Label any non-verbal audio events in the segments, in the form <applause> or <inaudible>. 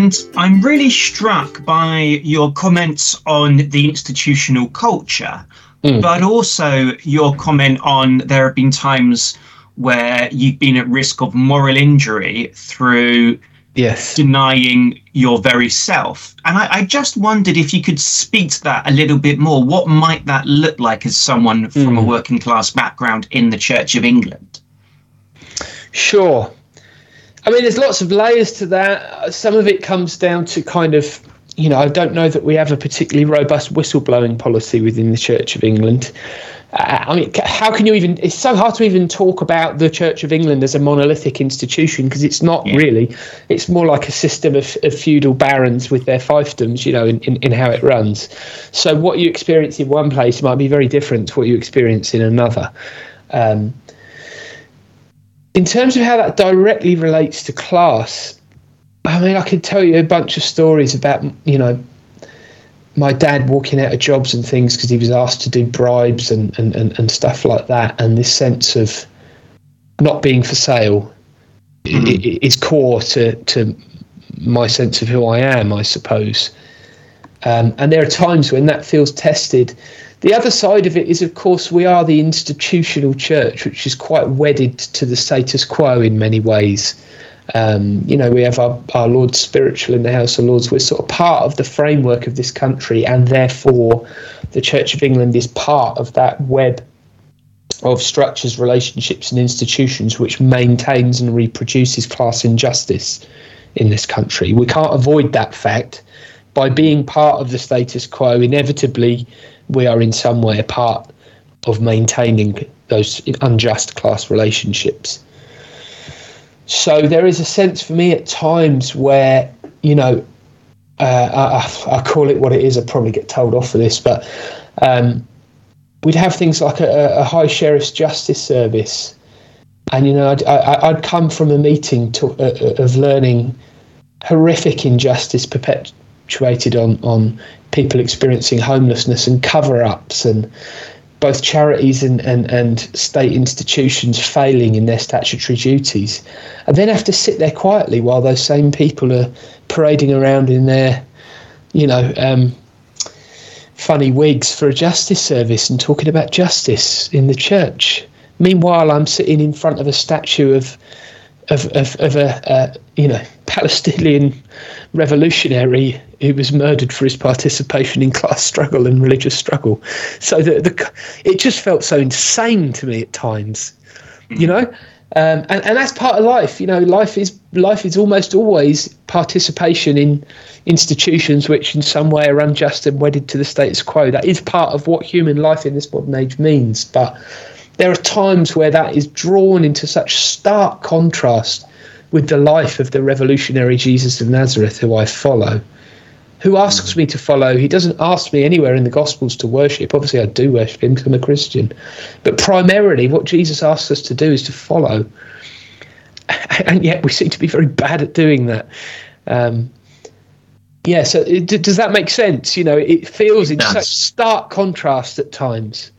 And I'm really struck by your comments on the institutional culture, mm. but also your comment on there have been times where you've been at risk of moral injury through yes. denying your very self. And I, I, just wondered if you could speak to that a little bit more. What might that look like as someone from mm. a working class background in the church of england? Sure I mean, there's lots of layers to that. Some of it comes down to kind of, you know, I don't know that we have a particularly robust whistleblowing policy within the Church of England. Uh, I mean, how can you even? It's so hard to even talk about the Church of England as a monolithic institution because it's not yeah. really. It's more like a system of, of feudal barons with their fiefdoms, you know, in, in, in, how it runs. So what you experience in one place might be very different to what you experience in another. Um, in terms of how that directly relates to class, I mean, I could tell you a bunch of stories about, you know, my dad walking out of jobs and things because he was asked to do bribes and, and, and, and, stuff like that. And this sense of not being for sale mm. is core to, to my sense of who I am, I suppose. Um, and there are times when that feels tested the other side of it is, of course, we are the institutional church, which is quite wedded to the status quo in many ways. Um, you know, we have our, our Lord spiritual in the House of Lords. We're sort of part of the framework of this country, and therefore, the Church of England is part of that web of structures, relationships, and institutions which maintains and reproduces class injustice in this country. We can't avoid that fact by being part of the status quo. Inevitably, we are in some way a part of maintaining those unjust class relationships. So there is a sense for me at times where, you know, uh, I, I, call it what it is. I probably get told off for this, but um, we'd have things like a, a, high sheriff's justice service, and you know, I'd, I, would come from a meeting to, uh, uh, of learning horrific injustice perpetuated on on people experiencing homelessness and cover ups and both charities and, and, and state institutions failing in their statutory duties, and then have to sit there quietly while those same people are parading around in their, you know, um, funny wigs for a justice service and talking about justice in the church. Meanwhile, I'm sitting in front of a statue of of, of, of a, a you know <laughs> Palestinian revolutionary who was murdered for his participation in class struggle and religious struggle. So the, the it just felt so insane to me at times, you know. Um, and, and that's part of life, you know. Life is life is almost always participation in institutions which, in some way, are unjust and wedded to the status quo. That is part of what human life in this modern age means. But there are times where that is drawn into such stark contrast with the life of the revolutionary Jesus of Nazareth, who I follow who asks me to follow. He doesn't ask me anywhere in the Gospels to worship. Obviously, I do worship him because I'm a Christian. But primarily, what Jesus asks us to do is to follow. <laughs> And yet, we seem to be very bad at doing that. Um, yeah, so it, does that make sense? You know, it feels in such stark contrast at times.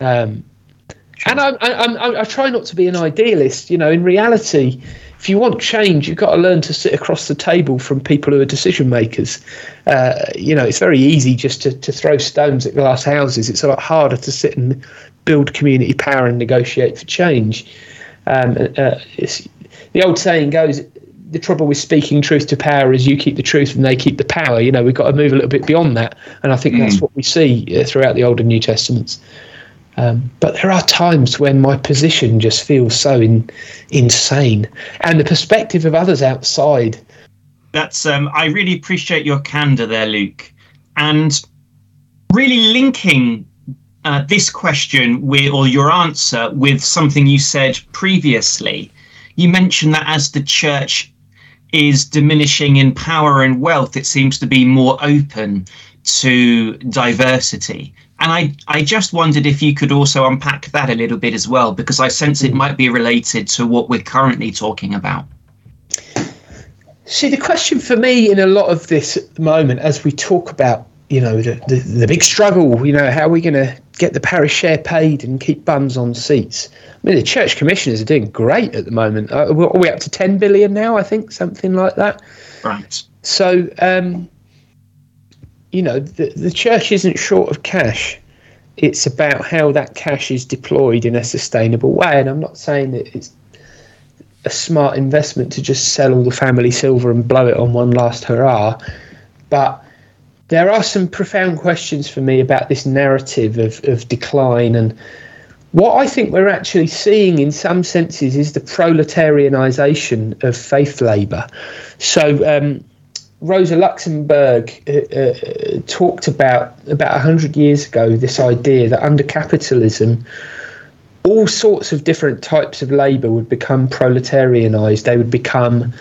Um, and I, I, I, I try not to be an idealist. You know, in reality, if you want change, you've got to learn to sit across the table from people who are decision makers. Uh, you know, it's very easy just to, to throw stones at glass houses. It's a lot harder to sit and build community power and negotiate for change. Um, uh, the old saying goes, the trouble with speaking truth to power is you keep the truth and they keep the power. You know, we've got to move a little bit beyond that. And I think mm. that's what we see uh, throughout the Old and New Testaments. Um, but there are times when my position just feels so in, insane, and the perspective of others outside. That's um, I really appreciate your candor there, Luke, and really linking uh, this question with or your answer with something you said previously. You mentioned that as the church is diminishing in power and wealth, it seems to be more open to diversity. And I, I just wondered if you could also unpack that a little bit as well, because I sense it hmm. might be related to what we're currently talking about. See, the question for me in a lot of this at the moment, as we talk about, you know, the, the, the big struggle, you know, how are we going to get the parish share paid and keep bums on seats? I mean, the church commissioners are doing great at the moment. Uh, are we up to 10 billion now, I think, something like that? Right. So, um, you know, the, the church isn't short of cash. It's about how that cash is deployed in a sustainable way. And I'm not saying that it's a smart investment to just sell all the family silver and blow it on one last hurrah. But there are some profound questions for me about this narrative of, of decline and what I think we're actually seeing in some senses is the proletarianisation of faith labour. So um, Rosa Luxemburg uh, uh, talked about about hundred years ago this idea that under capitalism, all sorts of different types of labour would become proletarianised. They would become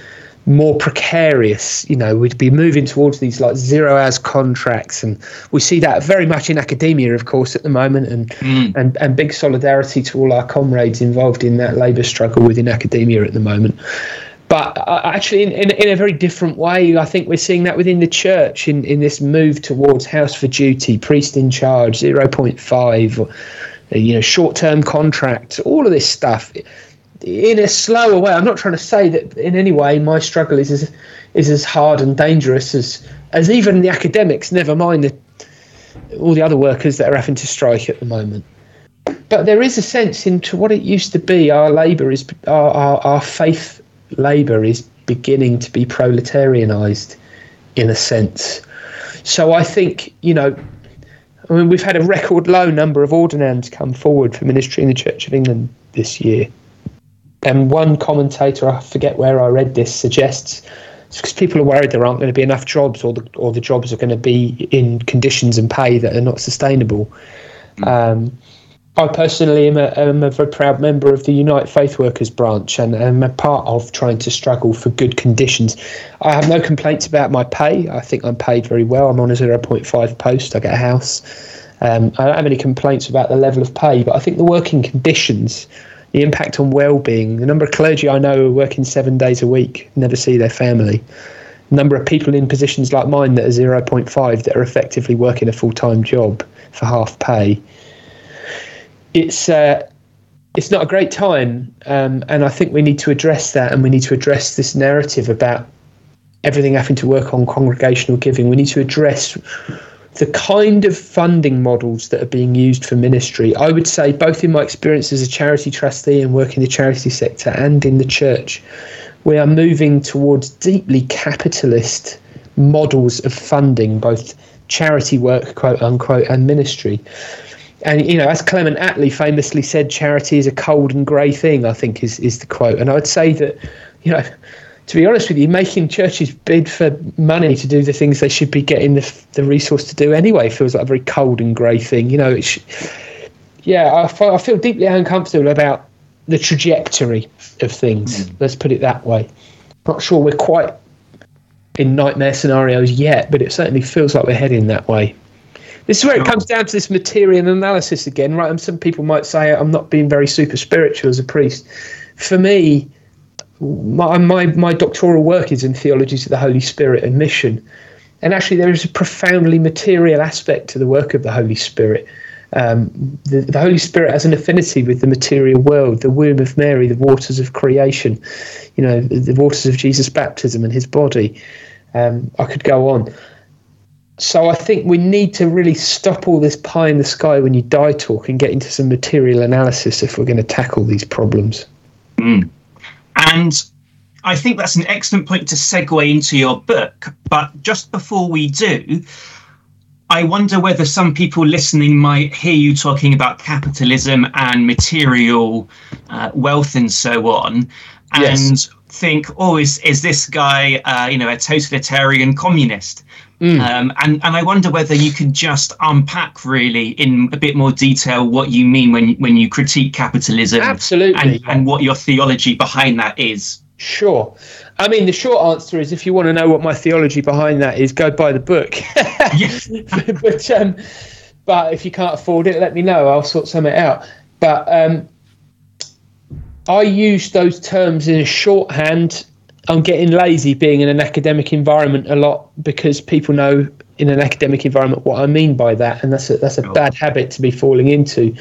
more precarious. You know, we'd be moving towards these like zero hours contracts, and we see that very much in academia, of course, at the moment, and mm. and and big solidarity to all our comrades involved in that labour struggle within academia at the moment. But uh, actually, in, in, in a very different way, I think we're seeing that within the church in, in this move towards house for duty, priest in charge, zero point five, you know, short term contracts, all of this stuff in a slower way. I'm not trying to say that in any way my struggle is as is as hard and dangerous as as even the academics. Never mind the, all the other workers that are having to strike at the moment. But there is a sense into what it used to be. Our labour is our, our, our faith labour is beginning to be proletarianised in a sense. So I think you know. I mean, we've had a record low number of ordinands come forward for ministry in the Church of England this year. And one commentator, I forget where I read this, suggests because people are worried there aren't going to be enough jobs, or the or the jobs are going to be in conditions and pay that are not sustainable. Mm. Um, I personally am a, am a, very proud member of the Unite Faith Workers branch and am a part of trying to struggle for good conditions. I have no complaints about my pay. I think I'm paid very well. I'm on a 0.5 post. I get a house. Um, I don't have any complaints about the level of pay, but I think the working conditions the impact on well-being. The number of clergy I know who are working seven days a week, never see their family. Number of people in positions like mine that are 0.5 that are effectively working a full-time job for half pay. It's uh, it's not a great time, um, and I think we need to address that, and we need to address this narrative about everything having to work on congregational giving. We need to address the kind of funding models that are being used for ministry, I would say, both in my experience as a charity trustee and working in the charity sector and in the church, we are moving towards deeply capitalist models of funding, both charity work, quote unquote, and ministry. And you know, as Clement Attlee famously said, charity is a cold and grey thing. I think is is the quote. And I would say that, you know, to be honest with you, making churches bid for money to do the things they should be getting the, the resource to do anyway feels like a very cold and grey thing. You know, it's, yeah, I feel, I feel deeply uncomfortable about the trajectory of things. Mm. Let's put it that way. Not sure we're quite in nightmare scenarios yet, but it certainly feels like we're heading that way. This is where it comes down to this material analysis again, right? And some people might say I'm not being very super spiritual as a priest. For me, my, my, my doctoral work is in theologies of the Holy Spirit and mission. And actually, there is a profoundly material aspect to the work of the Holy Spirit. Um, the, the, Holy Spirit has an affinity with the material world, the womb of Mary, the waters of creation, you know, the, the waters of Jesus' baptism and his body. Um, I could go on. So I think we need to really stop all this pie in the sky when you die talk and get into some material analysis if we're going to tackle these problems. Mm. And I think that's an excellent point to segue into your book. But just before we do, I wonder whether some people listening might hear you talking about capitalism and material uh, wealth and so on, and yes. think, "Oh, is is this guy, uh, you know, a totalitarian communist?" Mm. Um, and and I wonder whether you could just unpack really in a bit more detail what you mean when when you critique capitalism, absolutely, and, and what your theology behind that is. Sure. I mean, the short answer is if you want to know what my theology behind that is, go buy the book. <laughs> but um, but if you can't afford it, let me know. I'll sort something out. But um, I use those terms in a shorthand I'm getting lazy being in an academic environment a lot because people know in an academic environment what I mean by that, and that's a, that's a oh. bad habit to be falling into.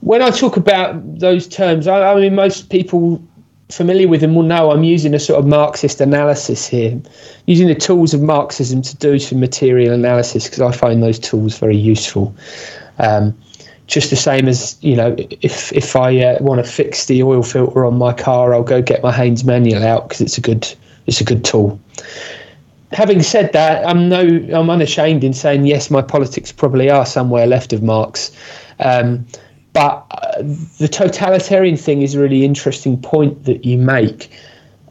When I talk about those terms, I, I mean most people familiar with them will know I'm using a sort of Marxist analysis here, using the tools of Marxism to do some material analysis because I find those tools very useful. Um, just the same as you know, if if I uh, want to fix the oil filter on my car, I'll go get my Haynes manual out because it's a good it's a good tool. Having said that, I'm no I'm unashamed in saying yes, my politics probably are somewhere left of Marx. Um, but uh, the totalitarian thing is a really interesting point that you make.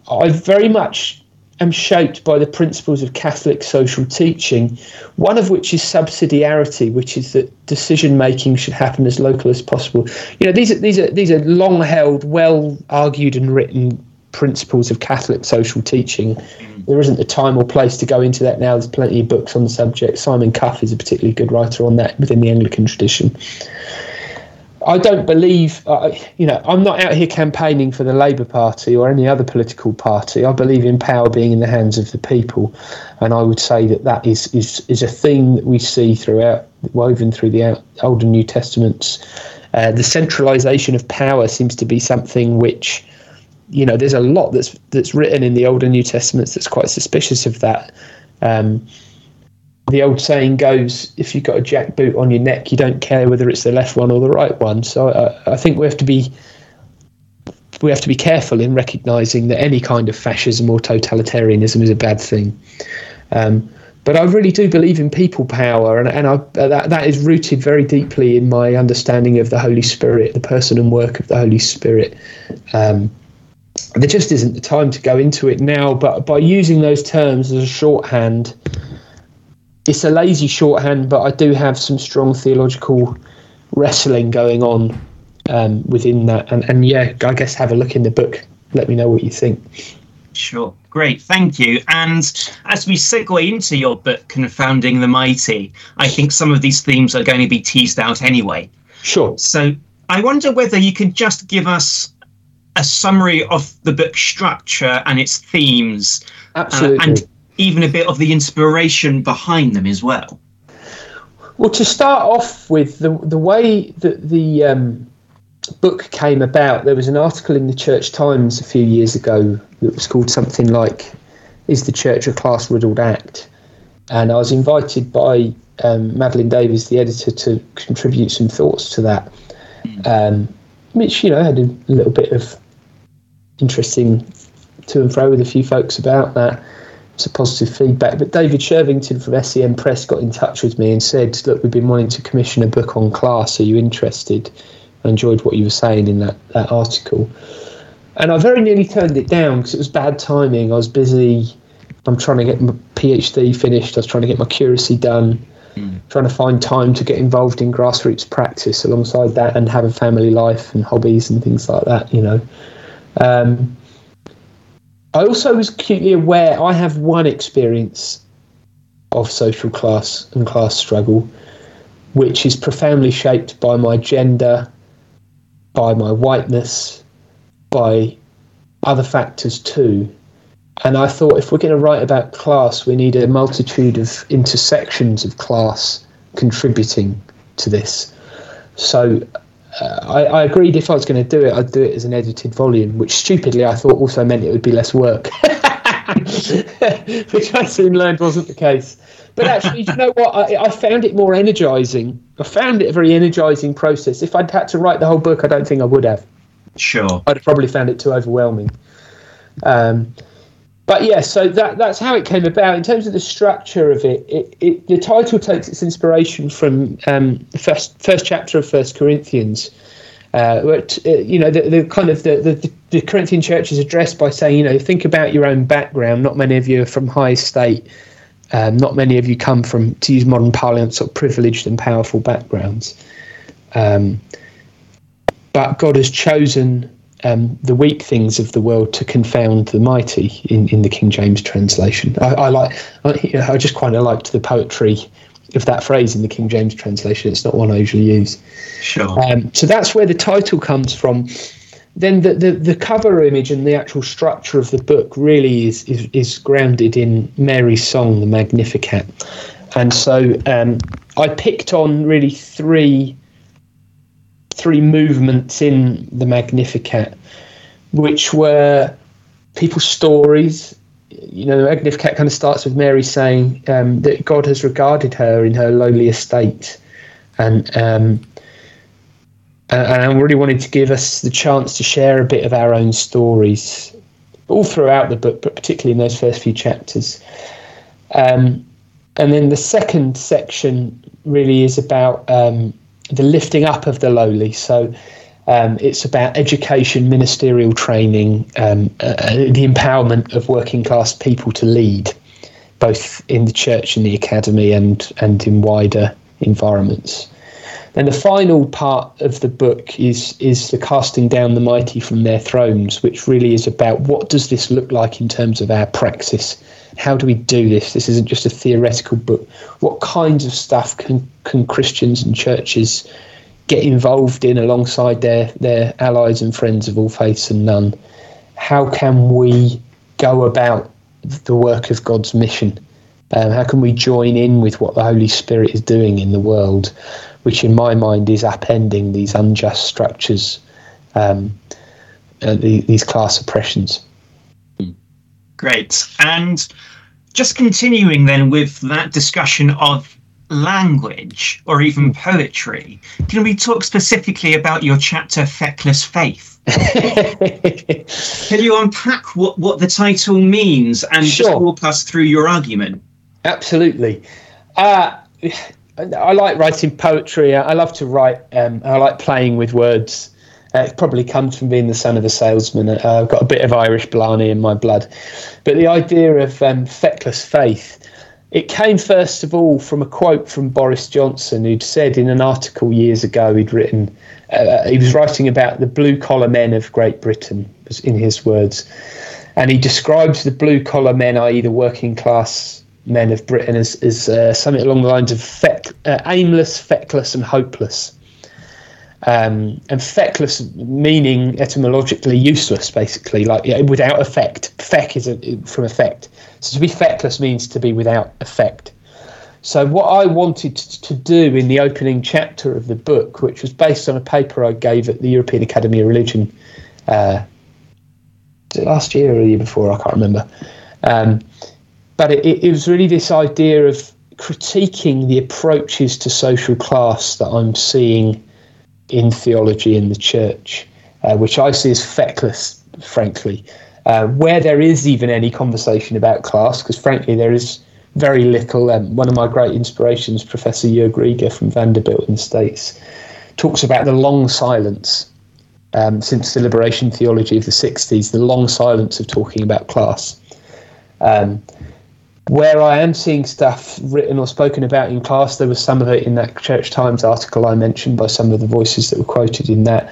I very much am shaped by the principles of Catholic social teaching, one of which is subsidiarity, which is that decision making should happen as local as possible. You know, these are these are these are long held, well argued and written principles of Catholic social teaching. Mm. There isn't the time or place to go into that now. There's plenty of books on the subject. Simon Cuff is a particularly good writer on that within the Anglican tradition. I don't believe, uh, you know, I'm not out here campaigning for the Labour Party or any other political party. I believe in power being in the hands of the people, and I would say that that is is is a thing that we see throughout, woven through the Old and New Testaments. Uh, the centralisation of power seems to be something which, you know, there's a lot that's that's written in the Old and New Testaments that's quite suspicious of that. Um, the old saying goes, if you've got a jackboot on your neck, you don't care whether it's the left one or the right one. So I, I think we have to be we have to be careful in recognizing that any kind of fascism or totalitarianism is a bad thing. Um, but I really do believe in people power, and, and I, that, that is rooted very deeply in my understanding of the Holy Spirit, the person and work of the Holy Spirit. Um, there just isn't the time to go into it now, but by using those terms as a shorthand, it's a lazy shorthand, but I do have some strong theological wrestling going on um, within that. And, and yeah, I guess have a look in the book. Let me know what you think. Sure. Great. Thank you. And as we segue into your book, Confounding the Mighty, I think some of these themes are going to be teased out anyway. Sure. So I wonder whether you could just give us a summary of the book structure and its themes. Absolutely. Uh, and even a bit of the inspiration behind them as well. Well, to start off with, the the way that the um, book came about, there was an article in the Church Times a few years ago that was called something like "Is the Church a Class Riddled Act?" and I was invited by um, Madeline Davies, the editor, to contribute some thoughts to that, um, which you know had a little bit of interesting to and fro with a few folks about that some positive feedback. But David Shervington from SCM Press got in touch with me and said, "Look, we've been wanting to commission a book on class. Are you interested?" I enjoyed what you were saying in that that article, and I very nearly turned it down because it was bad timing. I was busy. I'm trying to get my PhD finished. I was trying to get my curacy done. Mm. Trying to find time to get involved in grassroots practice alongside that, and have a family life and hobbies and things like that. You know. Um, I also was acutely aware I have one experience of social class and class struggle, which is profoundly shaped by my gender, by my whiteness, by other factors too. And I thought if we're going to write about class, we need a multitude of intersections of class contributing to this. So uh, I, I, agreed if I was going to do it, I'd do it as an edited volume, which stupidly I thought also meant it would be less work, <laughs> which I soon learned wasn't the case. But actually, you know what? I, I, found it more energizing. I found it a very energizing process. If I'd had to write the whole book, I don't think I would have. Sure. I'd have probably found it too overwhelming. Um, but yeah, so that that's how it came about. In terms of the structure of it, it, it the title takes its inspiration from um, the first first chapter of First Corinthians, uh, where uh, you know the, the kind of the, the, the Corinthian church is addressed by saying, you know, think about your own background. Not many of you are from high estate. Um, not many of you come from, to use modern parlance, sort of privileged and powerful backgrounds. Um, but God has chosen um, the weak things of the world to confound the mighty in, in the King James translation. I, I like I, I just quite liked the poetry of that phrase in the King James translation. It's not one I usually use. Sure. Um, so that's where the title comes from. Then the, the, the cover image and the actual structure of the book really is, is, is grounded in Mary's song, the Magnificat. And so um, I picked on really three three movements in the Magnificat. which were people's stories. You know, the Magnificat kind of starts with Mary saying um, that God has regarded her in her lowly estate, and um, and I really wanted to give us the chance to share a bit of our own stories, all throughout the book, but particularly in those first few chapters. Um, and then the second section really is about um, the lifting up of the lowly. So um, it's about education, ministerial training, um, uh, the empowerment of working class people to lead, both in the church and the academy and, and in wider environments. And the final part of the book is is the casting down the mighty from their thrones, which really is about what does this look like in terms of our praxis? How do we do this? This isn't just a theoretical book. What kinds of stuff can can Christians and churches get involved in alongside their their allies and friends of all faiths and none? How can we go about the work of God's mission? Um, how can we join in with what the Holy Spirit is doing in the world? Which in my mind is upending these unjust structures, um, uh, the, these class oppressions. Great. And just continuing then with that discussion of language or even poetry, can we talk specifically about your chapter Feckless Faith? <laughs> can you unpack what, what the title means and sure. just walk us through your argument? Absolutely. Uh, I like writing poetry. I love to write. Um, I like playing with words. Uh, it probably comes from being the son of a salesman. Uh, I've got a bit of Irish blarney in my blood. But the idea of um, feckless faith, it came first of all from a quote from Boris Johnson, who'd said in an article years ago, he'd written, uh, he was writing about the blue collar men of Great Britain, in his words. And he describes the blue collar men, i.e., the working class men of Britain as, as uh, something along the lines of feck, uh, aimless, feckless, and hopeless. Um, and feckless meaning etymologically useless, basically, like yeah, without effect. Feck is a, from effect. So to be feckless means to be without effect. So what I wanted to do in the opening chapter of the book, which was based on a paper I gave at the European Academy of Religion uh, last year or the year before, I can't remember. Um, but it, it was really this idea of critiquing the approaches to social class that I'm seeing in theology in the church, uh, which I see as feckless, frankly. Uh, where there is even any conversation about class, because frankly there is very little. Um, one of my great inspirations, Professor Jörg Rieger from Vanderbilt in the States, talks about the long silence um, since the liberation theology of the 60s, the long silence of talking about class. Um, where I am seeing stuff written or spoken about in class, there was some of it in that Church Times article I mentioned by some of the voices that were quoted in that.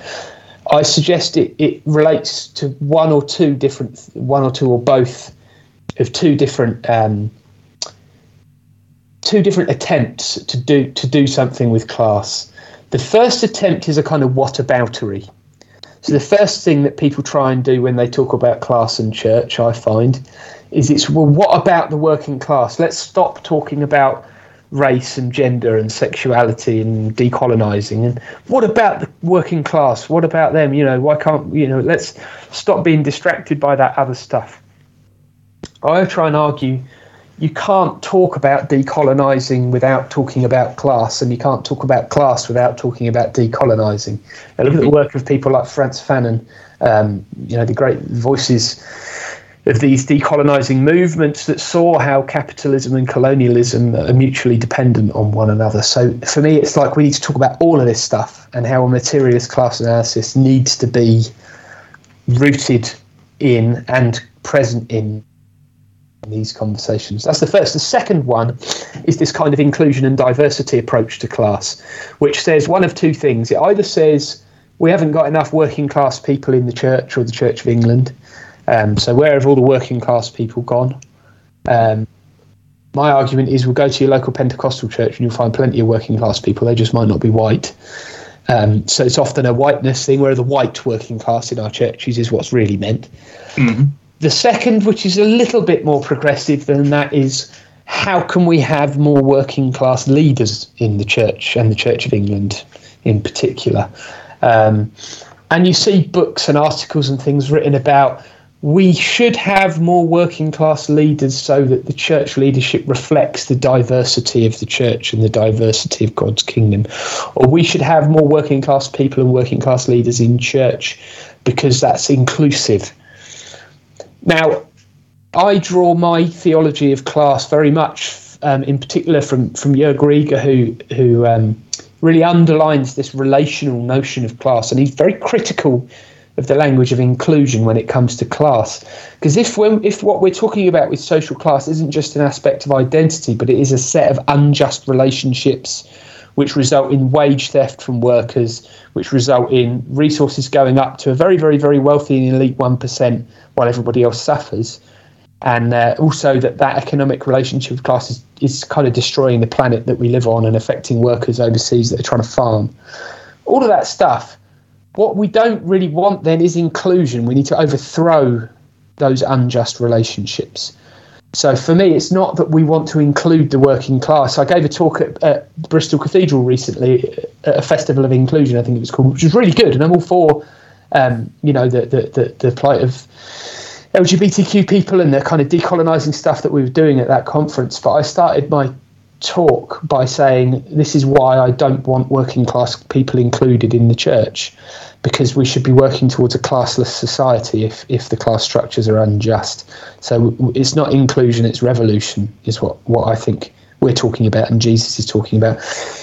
I suggest it, it relates to one or two different, one or two or both of two different, um, two different attempts to do to do something with class. The first attempt is a kind of whataboutery. So the first thing that people try and do when they talk about class and church, I find, is it's well, what about the working class? Let's stop talking about race and gender and sexuality and decolonizing. And what about the working class? What about them? You know why can't you know let's stop being distracted by that other stuff. I try and argue you can't talk about decolonizing without talking about class and you can't talk about class without talking about decolonizing. Now, look at the work of people like frantz fanon um, you know the great voices of these decolonizing movements that saw how capitalism and colonialism are mutually dependent on one another. So for me, it's like we need to talk about all of this stuff and how a materialist class analysis needs to be rooted in and present in these conversations. That's the first. The second one is this kind of inclusion and diversity approach to class, which says one of two things. It either says we haven't got enough working class people in the church or the Church of England um, so where have all the working class people gone? Um, my argument is we'll go to your local Pentecostal church and you'll find plenty of working class people. They just might not be white. Um, so it's often a whiteness thing where the white working class in our churches is what's really meant. Mm-hmm. The second, which is a little bit more progressive than that, is how can we have more working class leaders in the church and the Church of England in particular? Um, and you see books and articles and things written about we should have more working class leaders so that the church leadership reflects the diversity of the church and the diversity of God's kingdom. Or we should have more working class people and working class leaders in church because that's inclusive. Now, I draw my theology of class very much, um, in particular, from from Jörg Rieger, who who um, really underlines this relational notion of class, and he's very critical of the language of inclusion when it comes to class. Because if when, if what we're talking about with social class isn't just an aspect of identity, but it is a set of unjust relationships which result in wage theft from workers, which result in resources going up to a very, very, very wealthy and elite 1% while everybody else suffers. And uh, also that that economic relationship of class is, is kind of destroying the planet that we live on and affecting workers overseas that are trying to farm. All of that stuff what we don't really want then is inclusion. We need to overthrow those unjust relationships. So for me, it's not that we want to include the working class. I gave a talk at, at, Bristol Cathedral recently at a festival of inclusion, I think it was called, which was really good, and I'm all for, um, you know, the, the the the plight of LGBTQ people and the kind of decolonising stuff that we were doing at that conference. But I started my talk by saying this is why I don't want working class people included in the church because we should be working towards a classless society if, if the class structures are unjust. So it's not inclusion, it's revolution, is what, what I think we're talking about and Jesus is talking about.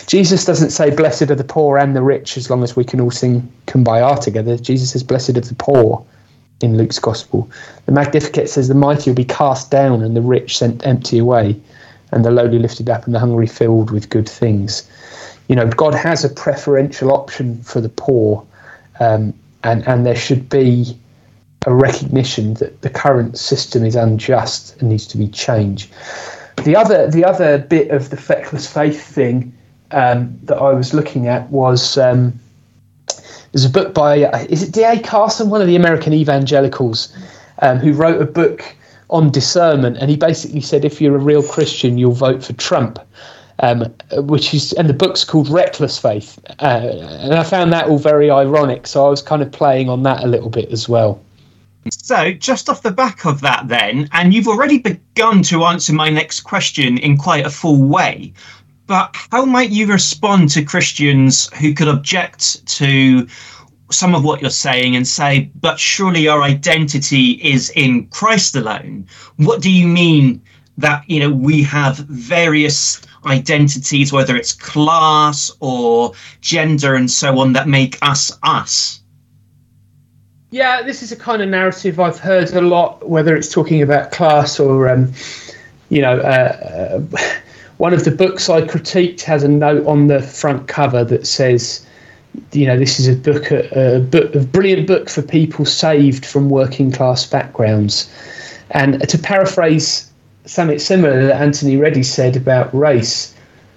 Jesus doesn't say, Blessed are the poor and the rich, as long as we can all sing Kumbaya together. Jesus says, Blessed are the poor in Luke's Gospel. The Magnificat says, The mighty will be cast down and the rich sent empty away, and the lowly lifted up and the hungry filled with good things. You know, God has a preferential option for the poor um, and and there should be a recognition that the current system is unjust and needs to be changed. The other the other bit of the feckless faith thing um, that I was looking at was um, there's a book by is it D.A. Carson, one of the American evangelicals, um, who wrote a book on discernment, and he basically said if you're a real Christian, you'll vote for Trump um, which is and the book's called Reckless Faith, uh, and I found that all very ironic. So I was kind of playing on that a little bit as well. So, just off the back of that, then, and you've already begun to answer my next question in quite a full way, but how might you respond to Christians who could object to some of what you're saying and say, but surely our identity is in Christ alone? What do you mean that, you know, we have various identities, whether it's class or gender and so on, that make us us. Yeah, this is a kind of narrative I've heard a lot, whether it's talking about class or, um, you know, uh, uh, one of the books I critiqued has a note on the front cover that says, you know, this is a book, a, a book, a brilliant book for people saved from working class backgrounds. And to paraphrase something similar that Anthony Reddie said about race.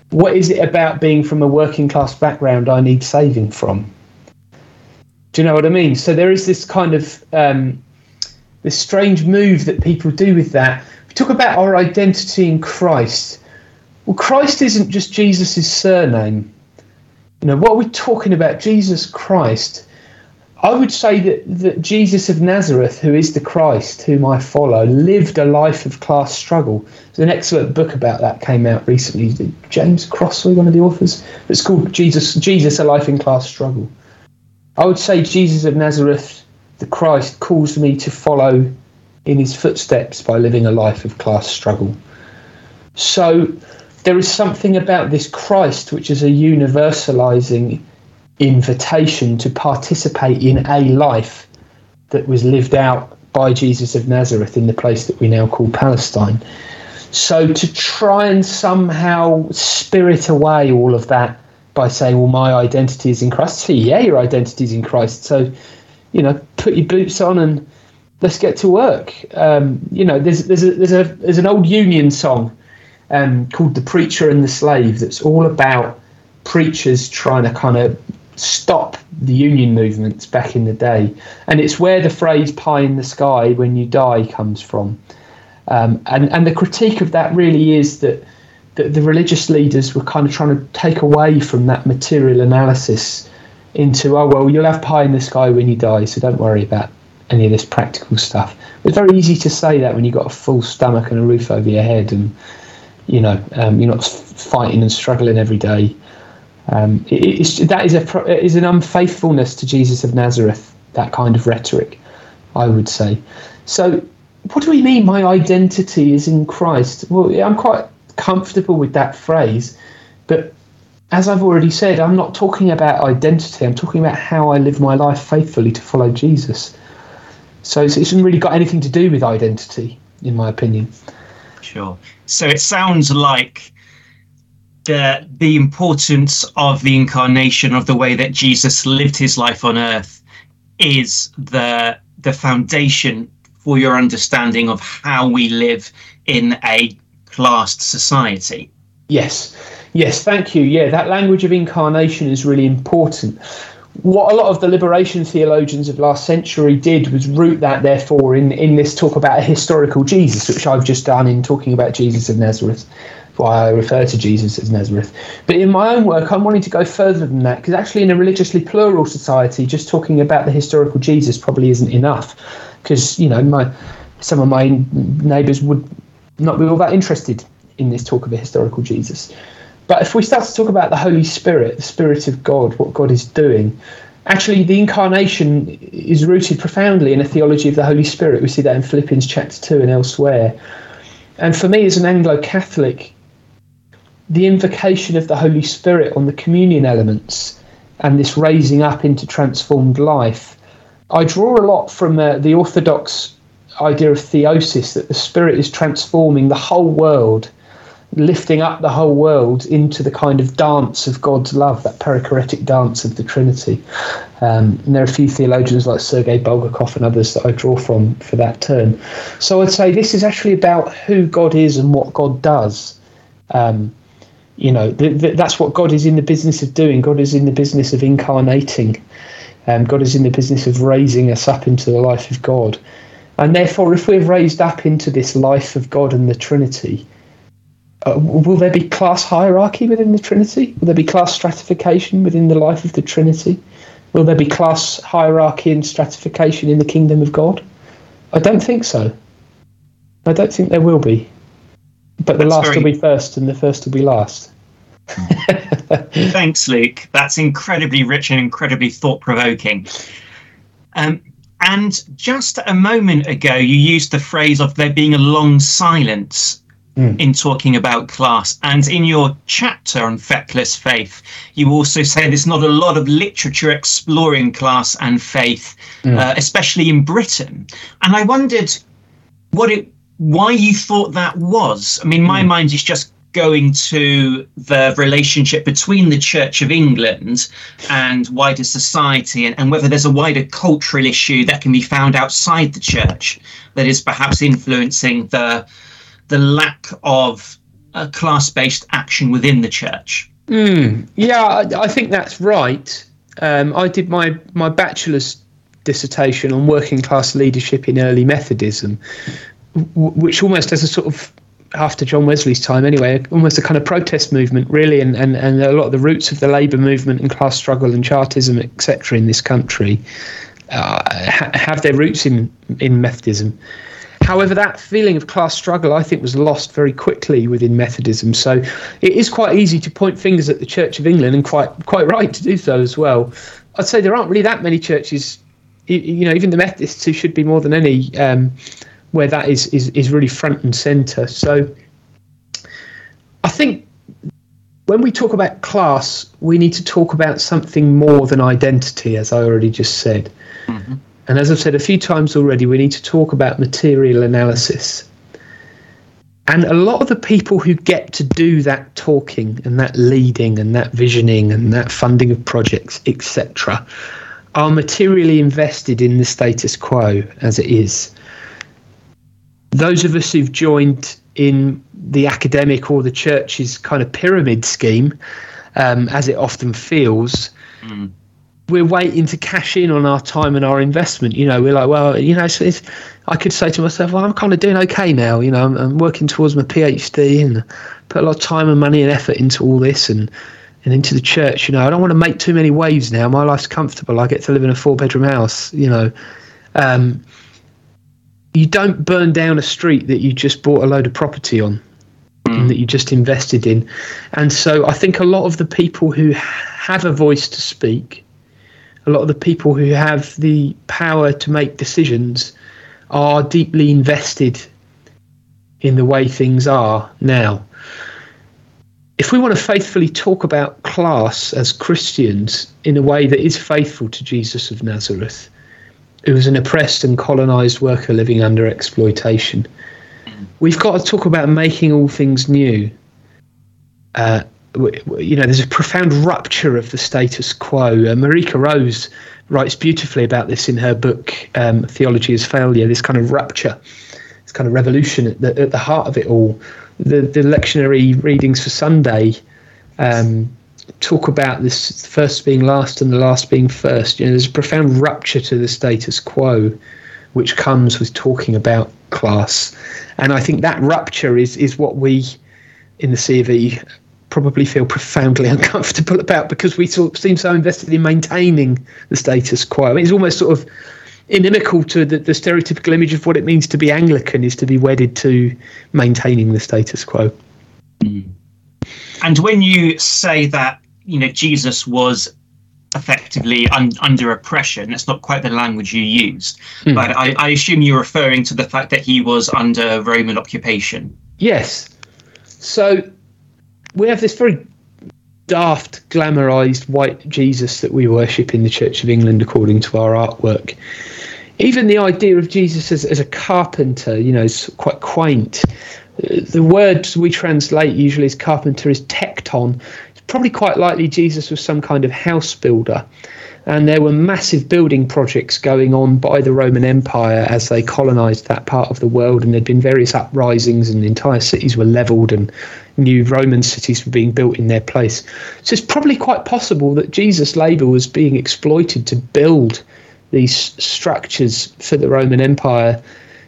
What is it about being from a working class background I need saving from? Do you know what I mean? So there is this kind of um, this strange move that people do with that. We talk about our identity in Christ. Well, Christ isn't just Jesus' surname. You know, what we're we talking about? Jesus Christ I would say that, that Jesus of Nazareth, who is the Christ, whom I follow, lived a life of class struggle. There's an excellent book about that came out recently. James Crossley, one of the authors. It's called Jesus, Jesus, a life in class struggle. I would say Jesus of Nazareth, the Christ, calls me to follow in his footsteps by living a life of class struggle. So there is something about this Christ which is a universalizing invitation to participate in a life that was lived out by Jesus of Nazareth in the place that we now call Palestine. So to try and somehow spirit away all of that by saying, well, my identity is in Christ. Yeah, your identity is in Christ. So, you know, put your boots on and let's get to work. Um, you know, there's there's a, there's a there's an old Union song um, called "The Preacher and the Slave" that's all about preachers trying to kind of stop the union movements back in the day. And it's where the phrase pie in the sky when you die comes from. Um, and, and the critique of that really is that, that the religious leaders were kind of trying to take away from that material analysis into oh well you'll have pie in the sky when you die so don't worry about any of this practical stuff it's very easy to say that when you've got a full stomach and a roof over your head and you know um, you're not fighting and struggling every day um, it, that is a is an unfaithfulness to jesus of nazareth that kind of rhetoric i would say so what do we mean my identity is in christ well i'm quite comfortable with that phrase but as I've already said, I'm not talking about identity. I'm talking about how I live my life faithfully to follow Jesus. So it hasn't really got anything to do with identity, in my opinion. Sure. So it sounds like the the importance of the incarnation of the way that Jesus lived his life on earth is the the foundation for your understanding of how we live in a classed society. Yes. Yes, thank you. Yeah, that language of incarnation is really important. What a lot of the liberation theologians of last century did was root that, therefore, in, in this talk about a historical Jesus, which I've just done in talking about Jesus of Nazareth, why I refer to Jesus as Nazareth. But in my own work, I'm wanting to go further than that, because actually, in a religiously plural society, just talking about the historical Jesus probably isn't enough, because, you know, my some of my neighbours would not be all that interested in this talk of a historical Jesus. But if we start to talk about the Holy Spirit, the Spirit of God, what God is doing, actually the incarnation is rooted profoundly in a theology of the Holy Spirit. We see that in Philippians chapter 2 and elsewhere. And for me, as an Anglo Catholic, the invocation of the Holy Spirit on the communion elements and this raising up into transformed life, I draw a lot from uh, the Orthodox idea of theosis that the Spirit is transforming the whole world lifting up the whole world into the kind of dance of God's love, that perichoretic dance of the Trinity. Um, and there are a few theologians like Sergei Bulgakov and others that I draw from for that term. So I'd say this is actually about who God is and what God does. Um, you know, th- th- that's what God is in the business of doing. God is in the business of incarnating. Um, God is in the business of raising us up into the life of God. And therefore, if we're raised up into this life of God and the Trinity, uh, will there be class hierarchy within the Trinity? Will there be class stratification within the life of the Trinity? Will there be class hierarchy and stratification in the kingdom of God? I don't think so. I don't think there will be. But the That's last very... will be first and the first will be last. <laughs> Thanks, Luke. That's incredibly rich and incredibly thought provoking. Um, and just a moment ago, you used the phrase of there being a long silence mm. in talking about class. And in your chapter on feckless faith, you also say there's not a lot of literature exploring class and faith, mm. uh, especially in Britain. And I wondered what it, why you thought that was. I mean, my mm. mind is just going to the relationship between the Church of England and wider society, and, and, whether there's a wider cultural issue that can be found outside the church that is perhaps influencing the the lack of a class-based action within the church. Mm, yeah, I, I, think that's right. Um, I did my my bachelor's dissertation on working class leadership in early Methodism, which almost as a sort of after John Wesley's time anyway, almost a kind of protest movement, really, and, and, and a lot of the roots of the labour movement and class struggle and Chartism, etc., in this country uh, ha- have their roots in, in Methodism. However, that feeling of class struggle, I think, was lost very quickly within Methodism. So it is quite easy to point fingers at the Church of England, and quite quite right to do so as well. I'd say there aren't really that many churches, you know, even the Methodists, who should be more than any, um, where that is, is is really front and centre. So I think when we talk about class, we need to talk about something more than identity, as I already just said. Mm-hmm. And as I've said a few times already, we need to talk about material analysis. And a lot of the people who get to do that talking and that leading and that visioning and that funding of projects, etc., are materially invested in the status quo as it is. Those of us who've joined in the academic or the church's kind of pyramid scheme, um, as it often feels, mm we're waiting to cash in on our time and our investment. You know, we're like, well, you know, it's, it's, I could say to myself, well, I'm kind of doing okay now. You know, I'm, I'm, working towards my PhD and put a lot of time and money and effort into all this, and and into the church. You know, I don't want to make too many waves now. My life's comfortable. I get to live in a four bedroom house. You know, um, you don't burn down a street that you just bought a load of property on mm. that you just invested in. And so I think a lot of the people who have a voice to speak, a lot of the people who have the power to make decisions are deeply invested in the way things are now. If we want to faithfully talk about class as Christians in a way that is faithful to Jesus of Nazareth, who was an oppressed and colonized worker living under exploitation, we've got to talk about making all things new. Uh, you know, there's a profound rupture of the status quo. Uh, Marika Rose writes beautifully about this in her book um, Theology of Failure. This kind of rupture, this kind of revolution at the, at the heart of it all. The, the lectionary readings for Sunday um, talk about this first being last and the last being first. You know, there's a profound rupture to the status quo, which comes with talking about class, and I think that rupture is is what we in the CV probably feel profoundly <laughs> uncomfortable about because we sort of seem so invested in maintaining the status quo. I mean, it's almost sort of inimical to the, the stereotypical image of what it means to be Anglican is to be wedded to maintaining the status quo. And when you say that, you know, Jesus was effectively un- under oppression, that's not quite the language you used, mm. but I, I assume you're referring to the fact that he was under Roman occupation. Yes. So we have this very daft, glamorized white Jesus that we worship in the Church of England according to our artwork. Even the idea of Jesus as, as a carpenter, you know, is quite quaint. The words we translate usually as carpenter is tekton. It's probably quite likely Jesus was some kind of house builder and there were massive building projects going on by the Roman Empire as they colonized that part of the world, and there'd been various uprisings, and entire cities were leveled, and new Roman cities were being built in their place. So it's probably quite possible that Jesus' labor was being exploited to build these structures for the Roman Empire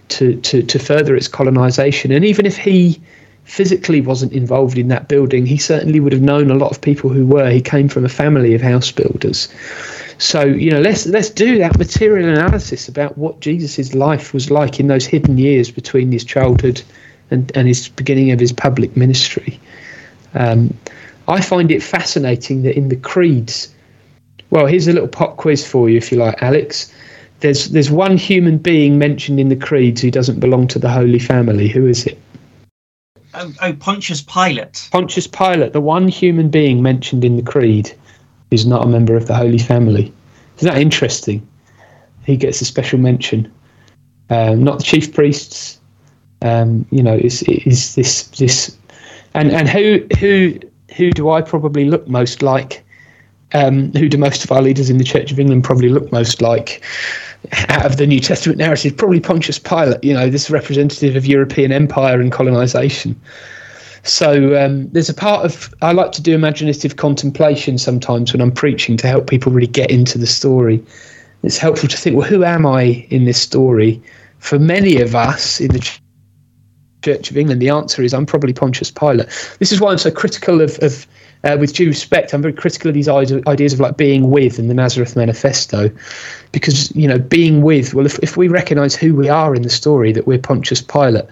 to, to, to further its colonization. And even if he physically wasn't involved in that building, he certainly would have known a lot of people who were. He came from a family of house builders. So you know, let's let's do that material analysis about what Jesus's life was like in those hidden years between his childhood and, and his beginning of his public ministry. Um, I find it fascinating that in the creeds, well, here's a little pop quiz for you, if you like, Alex. There's there's one human being mentioned in the creeds who doesn't belong to the Holy Family. Who is it? Oh, oh Pontius Pilate. Pontius Pilate, the one human being mentioned in the creed who's not a member of the Holy Family. Isn't that interesting? He gets a special mention. Um, not the chief priests. Um, you know, is is this this, and and who who who do I probably look most like? Um, who do most of our leaders in the Church of England probably look most like? Out of the New Testament narrative, probably Pontius Pilate. You know, this representative of European empire and colonization. So um, there's a part of I like to do imaginative contemplation sometimes when I'm preaching to help people really get into the story. It's helpful to think, well, who am I in this story? For many of us in the Church of England, the answer is I'm probably Pontius Pilate. This is why I'm so critical of, of uh, with due respect, I'm very critical of these ideas of like being with in the Nazareth Manifesto, because you know, being with. Well, if if we recognise who we are in the story, that we're Pontius Pilate,